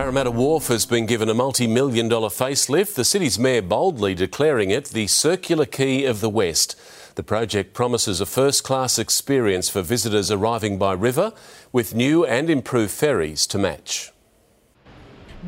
Parramatta Wharf has been given a multi million dollar facelift, the city's mayor boldly declaring it the Circular Quay of the West. The project promises a first class experience for visitors arriving by river, with new and improved ferries to match.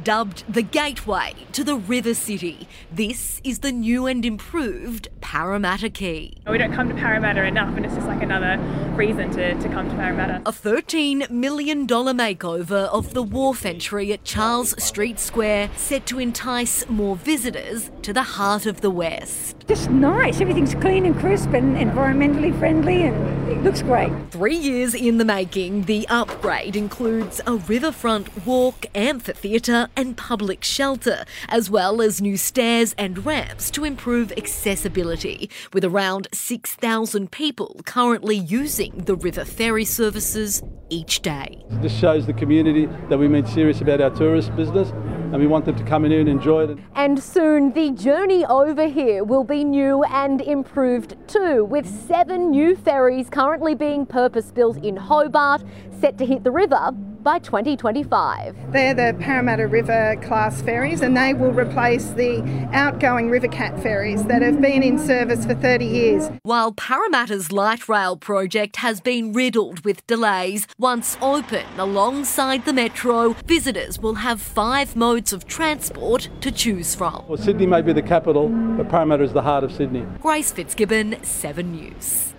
Dubbed the gateway to the River City, this is the new and improved Parramatta Quay. We don't come to Parramatta enough, and it's just like another reason to, to come to Parramatta. A $13 million makeover of the wharf entry at Charles Street Square set to entice more visitors to the heart of the West. Just nice. Everything's clean and crisp and environmentally friendly and it looks great. Three years in the making, the upgrade includes a riverfront walk, amphitheatre, and public shelter, as well as new stairs and ramps to improve accessibility, with around 6,000 people currently using the river ferry services each day. This shows the community that we mean serious about our tourist business and we want them to come in and enjoy it. And soon the journey over here will be new and improved too, with seven new ferries currently being purpose built in Hobart, set to hit the river by 2025. They're the Parramatta River class ferries and they will replace the outgoing Rivercat ferries that have been in service for 30 years. While Parramatta's light rail project has been riddled with delays, once open alongside the metro, visitors will have five modes of transport to choose from. Well, Sydney may be the capital, but Parramatta is the heart of Sydney. Grace Fitzgibbon, 7 News.